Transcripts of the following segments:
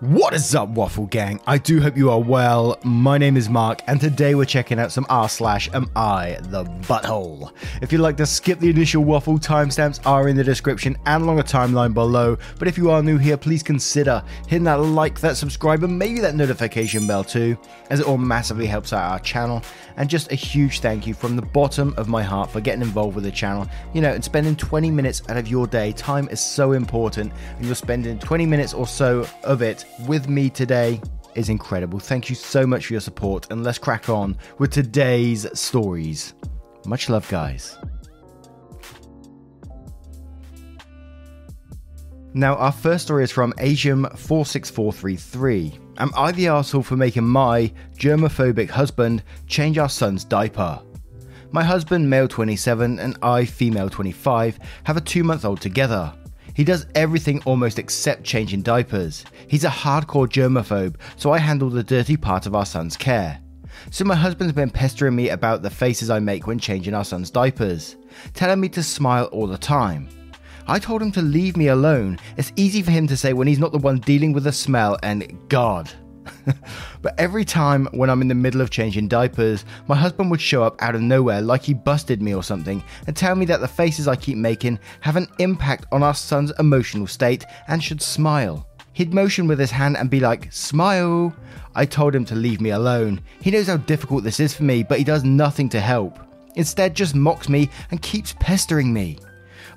What is up, Waffle Gang? I do hope you are well. My name is Mark, and today we're checking out some r slash am I the butthole. If you'd like to skip the initial waffle, timestamps are in the description and along a timeline below. But if you are new here, please consider hitting that like, that subscribe, and maybe that notification bell too, as it all massively helps out our channel. And just a huge thank you from the bottom of my heart for getting involved with the channel. You know, and spending 20 minutes out of your day. Time is so important, and you're spending 20 minutes or so of it with me today is incredible. Thank you so much for your support, and let's crack on with today's stories. Much love, guys. Now, our first story is from Asium46433. Am I the arsehole for making my germophobic husband change our son's diaper? My husband, male 27, and I, female 25, have a two month old together. He does everything almost except changing diapers. He's a hardcore germaphobe, so I handle the dirty part of our son's care. So my husband's been pestering me about the faces I make when changing our son's diapers, telling me to smile all the time. I told him to leave me alone. It's easy for him to say when he's not the one dealing with the smell and God. but every time when I'm in the middle of changing diapers, my husband would show up out of nowhere like he busted me or something and tell me that the faces I keep making have an impact on our son's emotional state and should smile. He'd motion with his hand and be like, Smile! I told him to leave me alone. He knows how difficult this is for me, but he does nothing to help. Instead, just mocks me and keeps pestering me.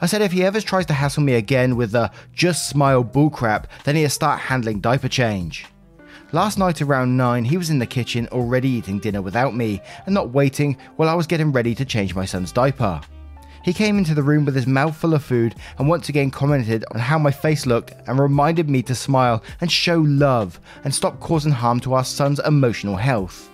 I said if he ever tries to hassle me again with the just smile bullcrap, then he'll start handling diaper change. Last night around 9, he was in the kitchen already eating dinner without me and not waiting while I was getting ready to change my son's diaper. He came into the room with his mouth full of food and once again commented on how my face looked and reminded me to smile and show love and stop causing harm to our son's emotional health.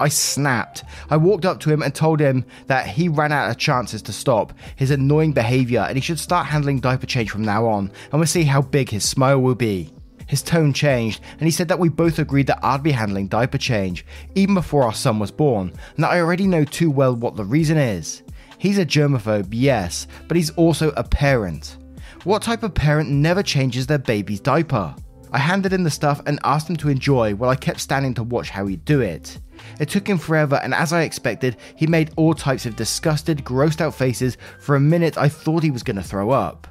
I snapped. I walked up to him and told him that he ran out of chances to stop his annoying behaviour and he should start handling diaper change from now on and we'll see how big his smile will be. His tone changed, and he said that we both agreed that I'd be handling diaper change, even before our son was born, and that I already know too well what the reason is. He's a germaphobe, yes, but he's also a parent. What type of parent never changes their baby's diaper? I handed him the stuff and asked him to enjoy while I kept standing to watch how he'd do it. It took him forever, and as I expected, he made all types of disgusted, grossed out faces. For a minute, I thought he was going to throw up.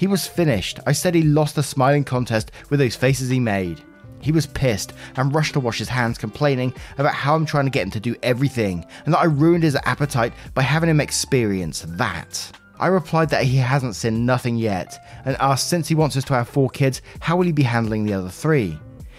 He was finished. I said he lost the smiling contest with those faces he made. He was pissed and rushed to wash his hands, complaining about how I'm trying to get him to do everything and that I ruined his appetite by having him experience that. I replied that he hasn't seen nothing yet and asked since he wants us to have four kids, how will he be handling the other three?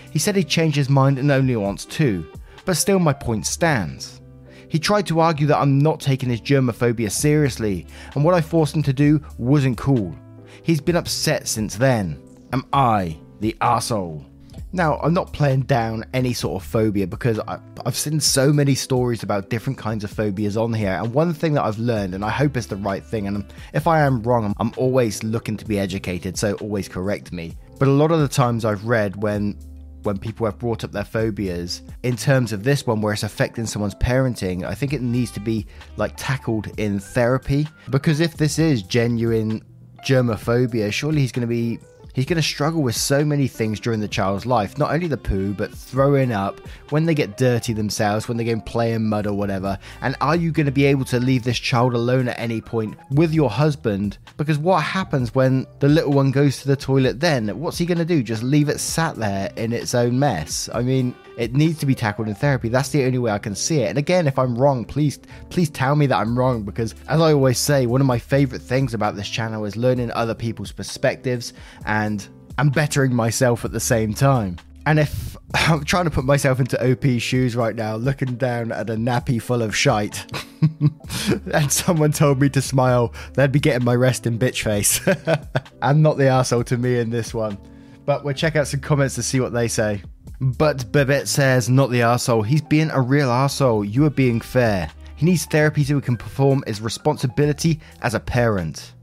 He said he'd changed his mind and only wants two, but still my point stands. He tried to argue that I'm not taking his germophobia seriously, and what I forced him to do wasn't cool. He's been upset since then. Am I the asshole? Now, I'm not playing down any sort of phobia because I, have seen so many stories about different kinds of phobias on here. And one thing that I've learned, and I hope it's the right thing, and if I am wrong, I'm always looking to be educated, so always correct me. But a lot of the times I've read when when people have brought up their phobias in terms of this one where it's affecting someone's parenting i think it needs to be like tackled in therapy because if this is genuine germophobia, surely he's going to be He's going to struggle with so many things during the child's life, not only the poo, but throwing up, when they get dirty themselves, when they go and play in mud or whatever. And are you going to be able to leave this child alone at any point with your husband? Because what happens when the little one goes to the toilet then? What's he going to do? Just leave it sat there in its own mess? I mean, it needs to be tackled in therapy. That's the only way I can see it. And again, if I'm wrong, please please tell me that I'm wrong because as I always say, one of my favorite things about this channel is learning other people's perspectives and and I'm bettering myself at the same time. And if I'm trying to put myself into OP's shoes right now, looking down at a nappy full of shite, and someone told me to smile, they'd be getting my resting bitch face. I'm not the asshole to me in this one. But we'll check out some comments to see what they say. But Babette says, not the asshole. He's being a real asshole. You are being fair. He needs therapy so he can perform his responsibility as a parent.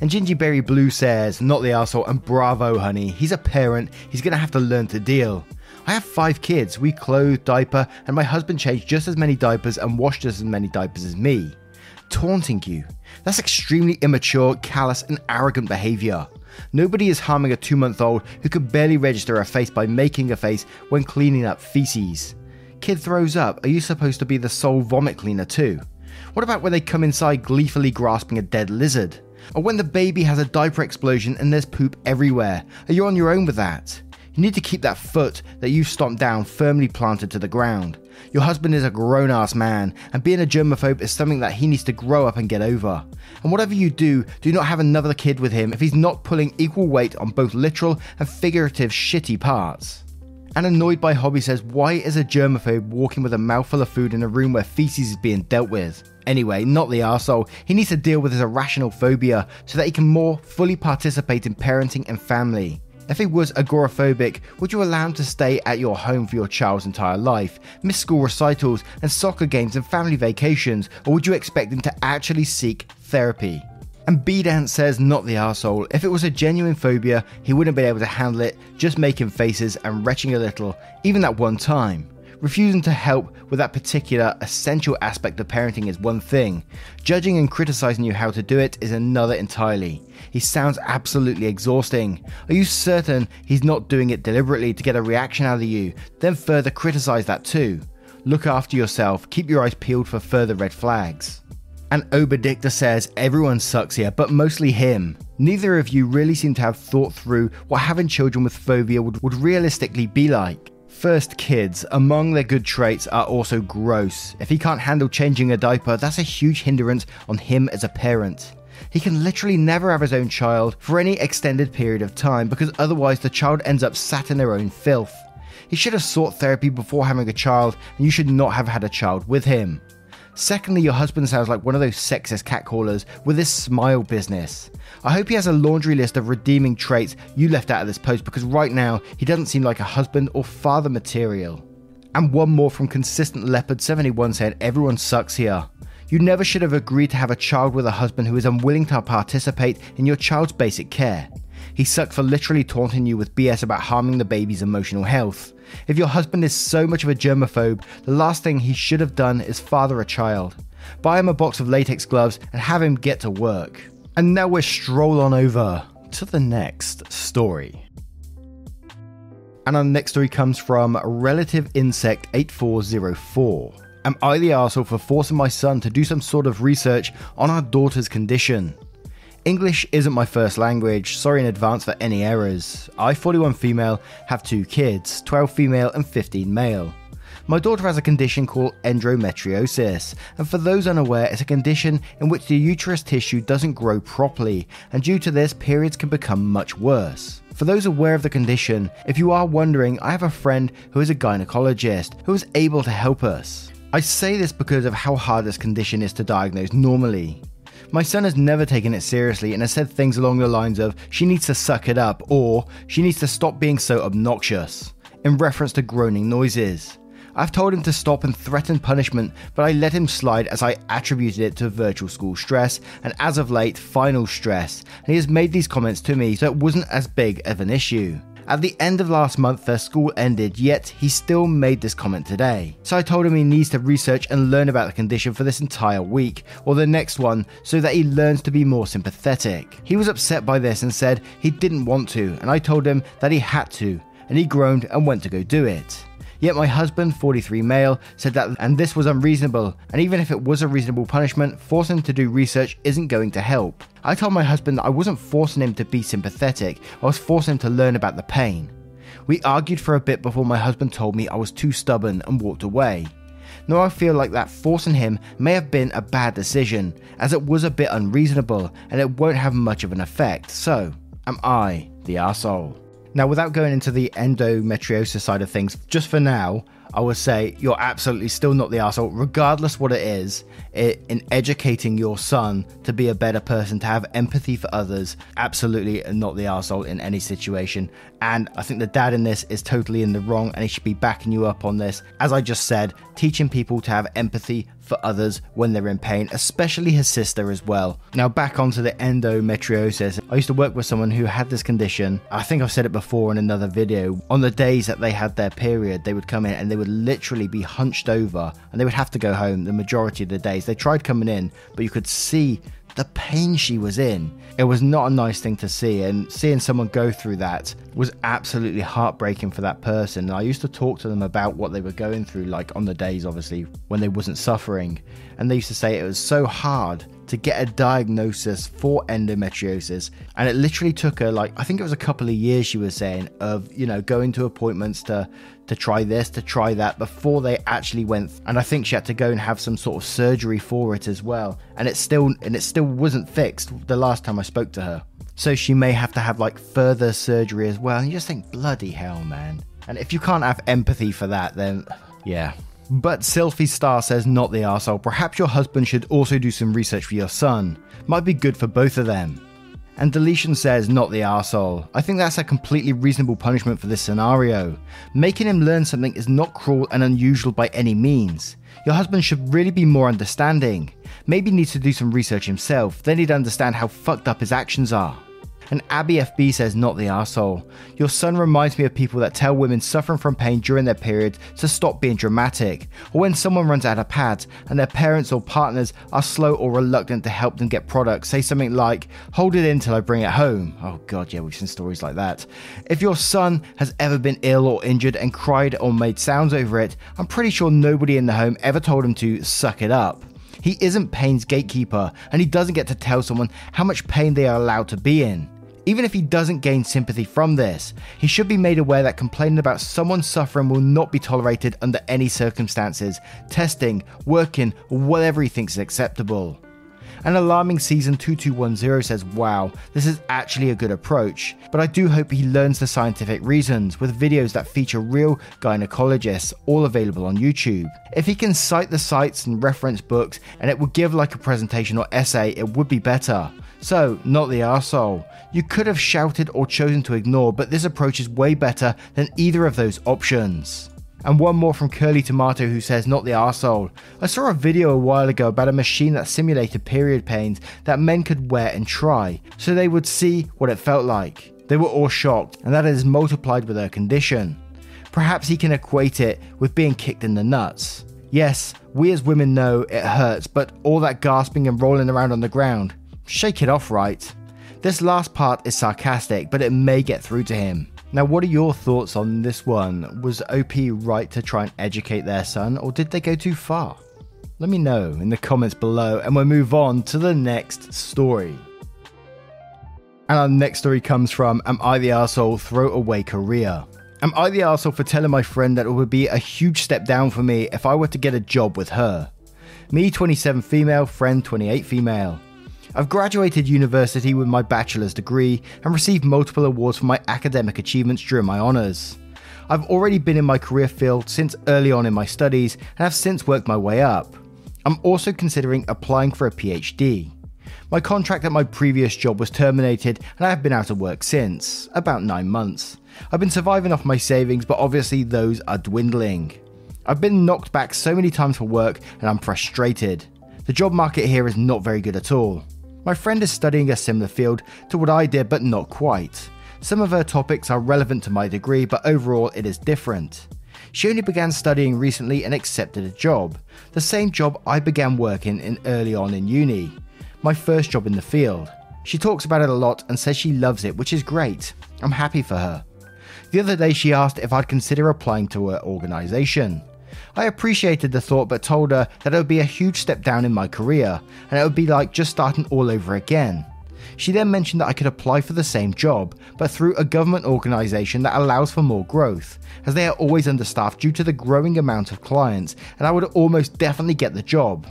And Gingerberry Blue says, not the arsehole, and bravo, honey. He's a parent. He's to have to learn to deal. I have five kids. We clothe, diaper, and my husband changed just as many diapers and washed just as many diapers as me. Taunting you. That's extremely immature, callous, and arrogant behavior. Nobody is harming a two month old who can barely register a face by making a face when cleaning up feces. Kid throws up, are you supposed to be the sole vomit cleaner too? What about when they come inside gleefully grasping a dead lizard? Or when the baby has a diaper explosion and there's poop everywhere? Are you on your own with that? You need to keep that foot that you've stomped down firmly planted to the ground. Your husband is a grown ass man, and being a germaphobe is something that he needs to grow up and get over. And whatever you do, do not have another kid with him if he's not pulling equal weight on both literal and figurative shitty parts. And annoyed by Hobby says, Why is a germaphobe walking with a mouthful of food in a room where feces is being dealt with? Anyway, not the arsehole. He needs to deal with his irrational phobia so that he can more fully participate in parenting and family. If he was agoraphobic, would you allow him to stay at your home for your child's entire life, miss school recitals and soccer games and family vacations, or would you expect him to actually seek therapy? And B Dance says, not the asshole. If it was a genuine phobia, he wouldn't be able to handle it, just making faces and retching a little, even that one time. Refusing to help with that particular essential aspect of parenting is one thing. Judging and criticizing you how to do it is another entirely. He sounds absolutely exhausting. Are you certain he's not doing it deliberately to get a reaction out of you? Then further criticize that too. Look after yourself, keep your eyes peeled for further red flags. And Oberdictor says everyone sucks here, but mostly him. Neither of you really seem to have thought through what having children with phobia would, would realistically be like. First, kids, among their good traits, are also gross. If he can't handle changing a diaper, that's a huge hindrance on him as a parent. He can literally never have his own child for any extended period of time because otherwise the child ends up sat in their own filth. He should have sought therapy before having a child, and you should not have had a child with him. Secondly, your husband sounds like one of those sexist catcallers with this smile business. I hope he has a laundry list of redeeming traits you left out of this post because right now he doesn't seem like a husband or father material. And one more from Consistent Leopard 71 said, Everyone sucks here. You never should have agreed to have a child with a husband who is unwilling to participate in your child's basic care. He sucked for literally taunting you with BS about harming the baby's emotional health. If your husband is so much of a germaphobe, the last thing he should have done is father a child. Buy him a box of latex gloves and have him get to work. And now we're stroll on over to the next story. And our next story comes from Relative Insect 8404. Am I the asshole for forcing my son to do some sort of research on our daughter's condition? English isn't my first language, sorry in advance for any errors. I, 41 female, have two kids 12 female and 15 male. My daughter has a condition called endometriosis, and for those unaware, it's a condition in which the uterus tissue doesn't grow properly, and due to this, periods can become much worse. For those aware of the condition, if you are wondering, I have a friend who is a gynecologist who is able to help us. I say this because of how hard this condition is to diagnose normally. My son has never taken it seriously and has said things along the lines of, she needs to suck it up, or she needs to stop being so obnoxious, in reference to groaning noises. I've told him to stop and threaten punishment, but I let him slide as I attributed it to virtual school stress and as of late, final stress, and he has made these comments to me so it wasn't as big of an issue. At the end of last month, their school ended, yet he still made this comment today. So I told him he needs to research and learn about the condition for this entire week, or the next one, so that he learns to be more sympathetic. He was upset by this and said he didn't want to, and I told him that he had to, and he groaned and went to go do it. Yet my husband, 43 male, said that and this was unreasonable, and even if it was a reasonable punishment, forcing him to do research isn't going to help. I told my husband that I wasn't forcing him to be sympathetic, I was forcing him to learn about the pain. We argued for a bit before my husband told me I was too stubborn and walked away. Now I feel like that forcing him may have been a bad decision, as it was a bit unreasonable and it won't have much of an effect, so am I the asshole? Now, without going into the endometriosis side of things, just for now, I would say you're absolutely still not the asshole, regardless what it is. It, in educating your son to be a better person, to have empathy for others, absolutely not the asshole in any situation. And I think the dad in this is totally in the wrong, and he should be backing you up on this. As I just said, teaching people to have empathy for others when they're in pain, especially his sister as well. Now, back onto the endometriosis. I used to work with someone who had this condition. I think I've said it before in another video. On the days that they had their period, they would come in and they would literally be hunched over and they would have to go home the majority of the days. They tried coming in, but you could see the pain she was in. It was not a nice thing to see, and seeing someone go through that was absolutely heartbreaking for that person. And I used to talk to them about what they were going through, like on the days, obviously, when they wasn't suffering. And they used to say it was so hard to get a diagnosis for endometriosis. And it literally took her, like, I think it was a couple of years, she was saying, of, you know, going to appointments to to try this, to try that before they actually went. And I think she had to go and have some sort of surgery for it as well. And it still and it still wasn't fixed the last time I spoke to her. So she may have to have like further surgery as well. And you just think, bloody hell, man. And if you can't have empathy for that, then yeah. But Sylphie Star says not the arsehole. Perhaps your husband should also do some research for your son. Might be good for both of them. And Deletion says, not the arsehole. I think that's a completely reasonable punishment for this scenario. Making him learn something is not cruel and unusual by any means. Your husband should really be more understanding. Maybe needs to do some research himself, then he'd understand how fucked up his actions are. And Abby FB says, not the asshole. Your son reminds me of people that tell women suffering from pain during their period to stop being dramatic, or when someone runs out of pads and their parents or partners are slow or reluctant to help them get products, say something like, hold it in till I bring it home. Oh god, yeah, we've seen stories like that. If your son has ever been ill or injured and cried or made sounds over it, I'm pretty sure nobody in the home ever told him to suck it up. He isn't pain's gatekeeper, and he doesn't get to tell someone how much pain they are allowed to be in. Even if he doesn't gain sympathy from this, he should be made aware that complaining about someone's suffering will not be tolerated under any circumstances, testing, working, whatever he thinks is acceptable. An alarming season 2210 says, Wow, this is actually a good approach, but I do hope he learns the scientific reasons with videos that feature real gynecologists, all available on YouTube. If he can cite the sites and reference books and it would give like a presentation or essay, it would be better. So, not the arsehole. You could have shouted or chosen to ignore, but this approach is way better than either of those options. And one more from Curly Tomato who says, Not the arsehole. I saw a video a while ago about a machine that simulated period pains that men could wear and try, so they would see what it felt like. They were all shocked, and that is multiplied with their condition. Perhaps he can equate it with being kicked in the nuts. Yes, we as women know it hurts, but all that gasping and rolling around on the ground, shake it off right. This last part is sarcastic, but it may get through to him. Now, what are your thoughts on this one? Was OP right to try and educate their son, or did they go too far? Let me know in the comments below, and we'll move on to the next story. And our next story comes from Am I the Arsehole Throw Away Career? Am I the arsehole for telling my friend that it would be a huge step down for me if I were to get a job with her? Me, 27 female, friend, 28 female. I've graduated university with my bachelor's degree and received multiple awards for my academic achievements during my honours. I've already been in my career field since early on in my studies and have since worked my way up. I'm also considering applying for a PhD. My contract at my previous job was terminated and I have been out of work since, about 9 months. I've been surviving off my savings, but obviously those are dwindling. I've been knocked back so many times for work and I'm frustrated. The job market here is not very good at all. My friend is studying a similar field to what I did, but not quite. Some of her topics are relevant to my degree, but overall it is different. She only began studying recently and accepted a job, the same job I began working in early on in uni, my first job in the field. She talks about it a lot and says she loves it, which is great. I'm happy for her. The other day she asked if I'd consider applying to her organisation. I appreciated the thought but told her that it would be a huge step down in my career, and it would be like just starting all over again. She then mentioned that I could apply for the same job, but through a government organisation that allows for more growth, as they are always understaffed due to the growing amount of clients, and I would almost definitely get the job.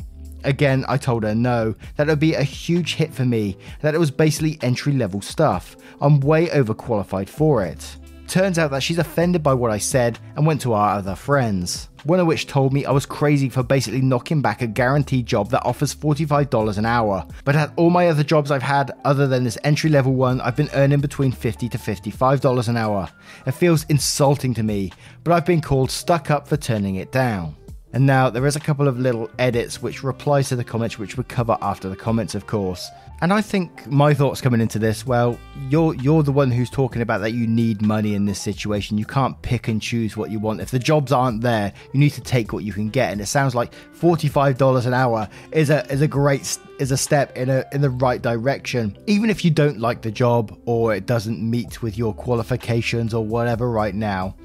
Again, I told her no, that it would be a huge hit for me, that it was basically entry level stuff. I'm way overqualified for it. Turns out that she's offended by what I said and went to our other friends. One of which told me I was crazy for basically knocking back a guaranteed job that offers $45 an hour. But at all my other jobs I've had, other than this entry level one, I've been earning between 50 to $55 an hour. It feels insulting to me, but I've been called stuck up for turning it down. And now there is a couple of little edits which replies to the comments, which we cover after the comments, of course. And I think my thoughts coming into this, well, you're you're the one who's talking about that you need money in this situation. You can't pick and choose what you want. If the jobs aren't there, you need to take what you can get. And it sounds like forty-five dollars an hour is a is a great is a step in a in the right direction. Even if you don't like the job or it doesn't meet with your qualifications or whatever right now.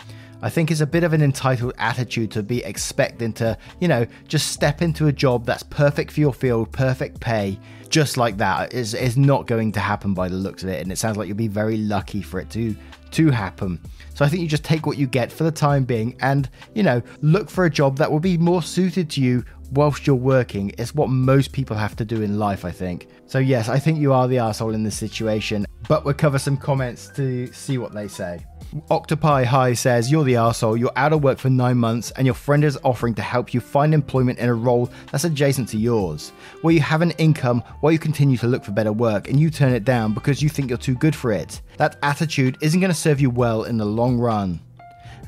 I think it's a bit of an entitled attitude to be expecting to, you know, just step into a job that's perfect for your field, perfect pay, just like that. Is is not going to happen by the looks of it, and it sounds like you'll be very lucky for it to to happen. So I think you just take what you get for the time being, and you know, look for a job that will be more suited to you whilst you're working. It's what most people have to do in life, I think. So yes, I think you are the asshole in this situation, but we'll cover some comments to see what they say. Octopi High says, You're the asshole, you're out of work for nine months, and your friend is offering to help you find employment in a role that's adjacent to yours, where you have an income while you continue to look for better work, and you turn it down because you think you're too good for it. That attitude isn't going to serve you well in the long run.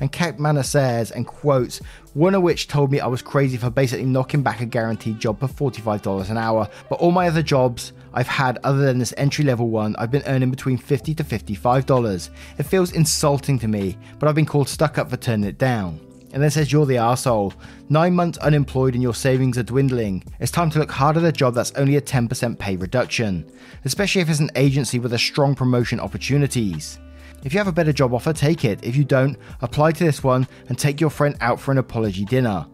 And Cat Manor says, and quotes, one of which told me I was crazy for basically knocking back a guaranteed job for $45 an hour, but all my other jobs I've had other than this entry level one, I've been earning between 50 to $55. It feels insulting to me, but I've been called stuck up for turning it down. And then says you're the asshole. Nine months unemployed and your savings are dwindling. It's time to look hard at a job that's only a 10% pay reduction, especially if it's an agency with a strong promotion opportunities. If you have a better job offer, take it. If you don't, apply to this one and take your friend out for an apology dinner.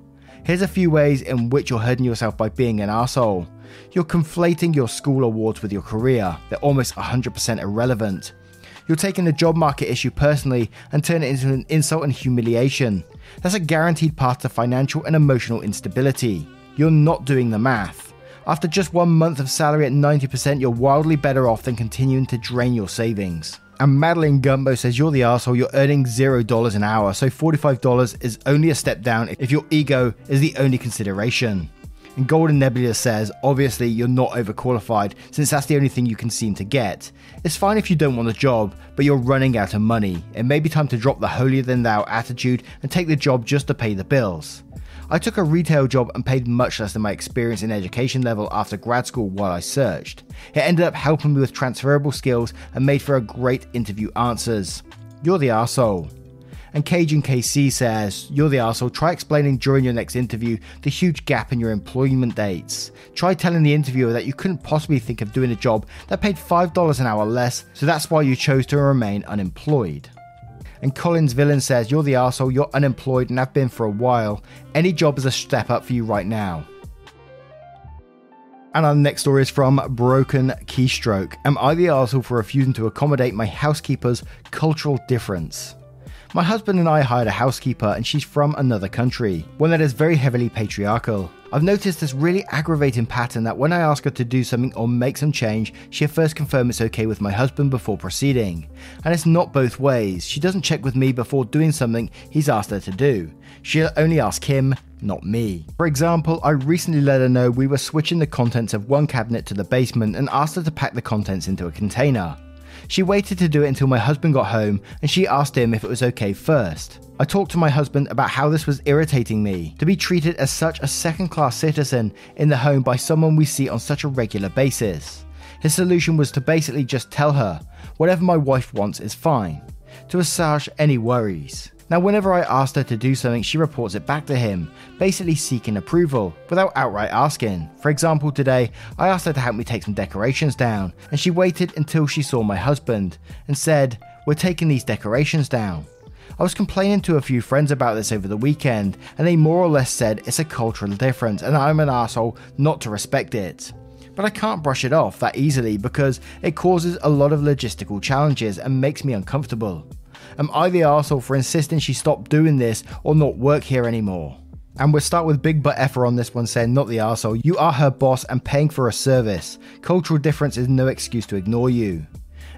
Here's a few ways in which you're hurting yourself by being an asshole. You're conflating your school awards with your career, they're almost 100% irrelevant. You're taking the job market issue personally and turn it into an insult and humiliation. That's a guaranteed path to financial and emotional instability. You're not doing the math. After just one month of salary at 90%, you're wildly better off than continuing to drain your savings. And Madeline Gumbo says, You're the asshole, you're earning $0 an hour, so $45 is only a step down if your ego is the only consideration. And Golden Nebula says, obviously, you're not overqualified since that's the only thing you can seem to get. It's fine if you don't want the job, but you're running out of money. It may be time to drop the holier than thou attitude and take the job just to pay the bills. I took a retail job and paid much less than my experience in education level after grad school while I searched. It ended up helping me with transferable skills and made for a great interview answers. You're the arsehole. And Cajun KC says, You're the arsehole. Try explaining during your next interview the huge gap in your employment dates. Try telling the interviewer that you couldn't possibly think of doing a job that paid $5 an hour less, so that's why you chose to remain unemployed. And Collins Villain says, You're the asshole, you're unemployed and have been for a while. Any job is a step up for you right now. And our next story is from Broken Keystroke. Am I the asshole for refusing to accommodate my housekeeper's cultural difference? My husband and I hired a housekeeper, and she's from another country, one that is very heavily patriarchal. I've noticed this really aggravating pattern that when I ask her to do something or make some change, she'll first confirm it's okay with my husband before proceeding. And it's not both ways. She doesn't check with me before doing something he's asked her to do. She'll only ask him, not me. For example, I recently let her know we were switching the contents of one cabinet to the basement and asked her to pack the contents into a container. She waited to do it until my husband got home and she asked him if it was okay first. I talked to my husband about how this was irritating me to be treated as such a second class citizen in the home by someone we see on such a regular basis. His solution was to basically just tell her, whatever my wife wants is fine, to assuage any worries. Now, whenever I asked her to do something, she reports it back to him, basically seeking approval, without outright asking. For example, today, I asked her to help me take some decorations down, and she waited until she saw my husband and said, We're taking these decorations down. I was complaining to a few friends about this over the weekend, and they more or less said it's a cultural difference and I'm an asshole not to respect it. But I can't brush it off that easily because it causes a lot of logistical challenges and makes me uncomfortable. Am I the arsehole for insisting she stop doing this or not work here anymore? And we'll start with Big Butt Effer on this one saying, not the arsehole. You are her boss and paying for a service. Cultural difference is no excuse to ignore you.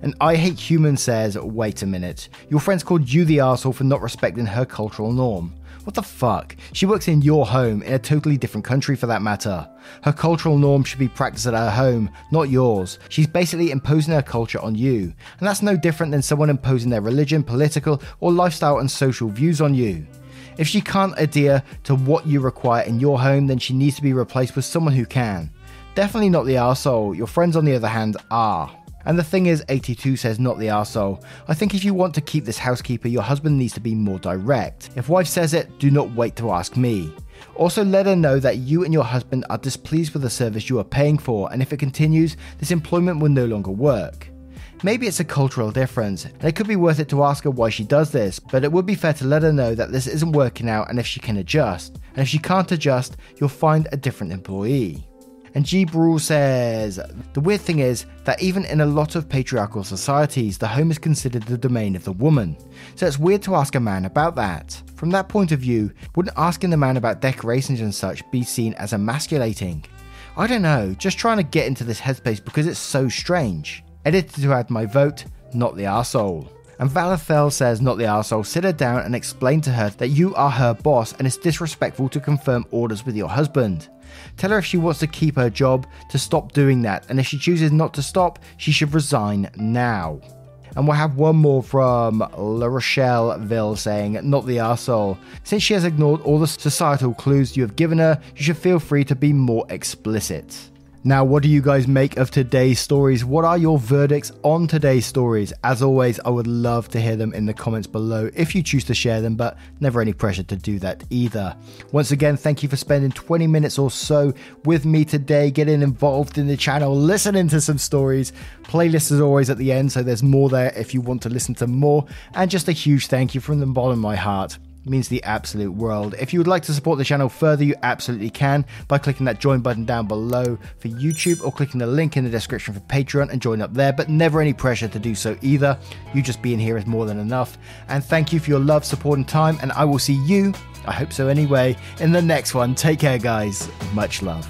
And I Hate Humans says, wait a minute, your friend's called you the arsehole for not respecting her cultural norm. What the fuck? She works in your home, in a totally different country for that matter. Her cultural norm should be practiced at her home, not yours. She's basically imposing her culture on you, and that's no different than someone imposing their religion, political, or lifestyle and social views on you. If she can't adhere to what you require in your home, then she needs to be replaced with someone who can. Definitely not the arsehole. Your friends, on the other hand, are. And the thing is, 82 says not the arsehole. I think if you want to keep this housekeeper, your husband needs to be more direct. If wife says it, do not wait to ask me. Also, let her know that you and your husband are displeased with the service you are paying for, and if it continues, this employment will no longer work. Maybe it's a cultural difference, and it could be worth it to ask her why she does this, but it would be fair to let her know that this isn't working out and if she can adjust. And if she can't adjust, you'll find a different employee. And G. Brule says the weird thing is that even in a lot of patriarchal societies, the home is considered the domain of the woman. So it's weird to ask a man about that. From that point of view, wouldn't asking the man about decorations and such be seen as emasculating? I don't know, just trying to get into this headspace because it's so strange. Edited to add my vote, not the arsehole. And Valethel says, not the arsehole, sit her down and explain to her that you are her boss and it's disrespectful to confirm orders with your husband. Tell her if she wants to keep her job to stop doing that, and if she chooses not to stop, she should resign now. And we'll have one more from La Rochelleville saying, Not the arsehole. Since she has ignored all the societal clues you have given her, you should feel free to be more explicit. Now, what do you guys make of today's stories? What are your verdicts on today's stories? As always, I would love to hear them in the comments below if you choose to share them, but never any pressure to do that either. Once again, thank you for spending 20 minutes or so with me today, getting involved in the channel, listening to some stories. Playlist is always at the end, so there's more there if you want to listen to more. And just a huge thank you from the bottom of my heart means the absolute world. If you would like to support the channel further, you absolutely can by clicking that join button down below for YouTube or clicking the link in the description for Patreon and join up there, but never any pressure to do so either. You just being here is more than enough. And thank you for your love, support, and time, and I will see you, I hope so anyway, in the next one. Take care, guys. Much love.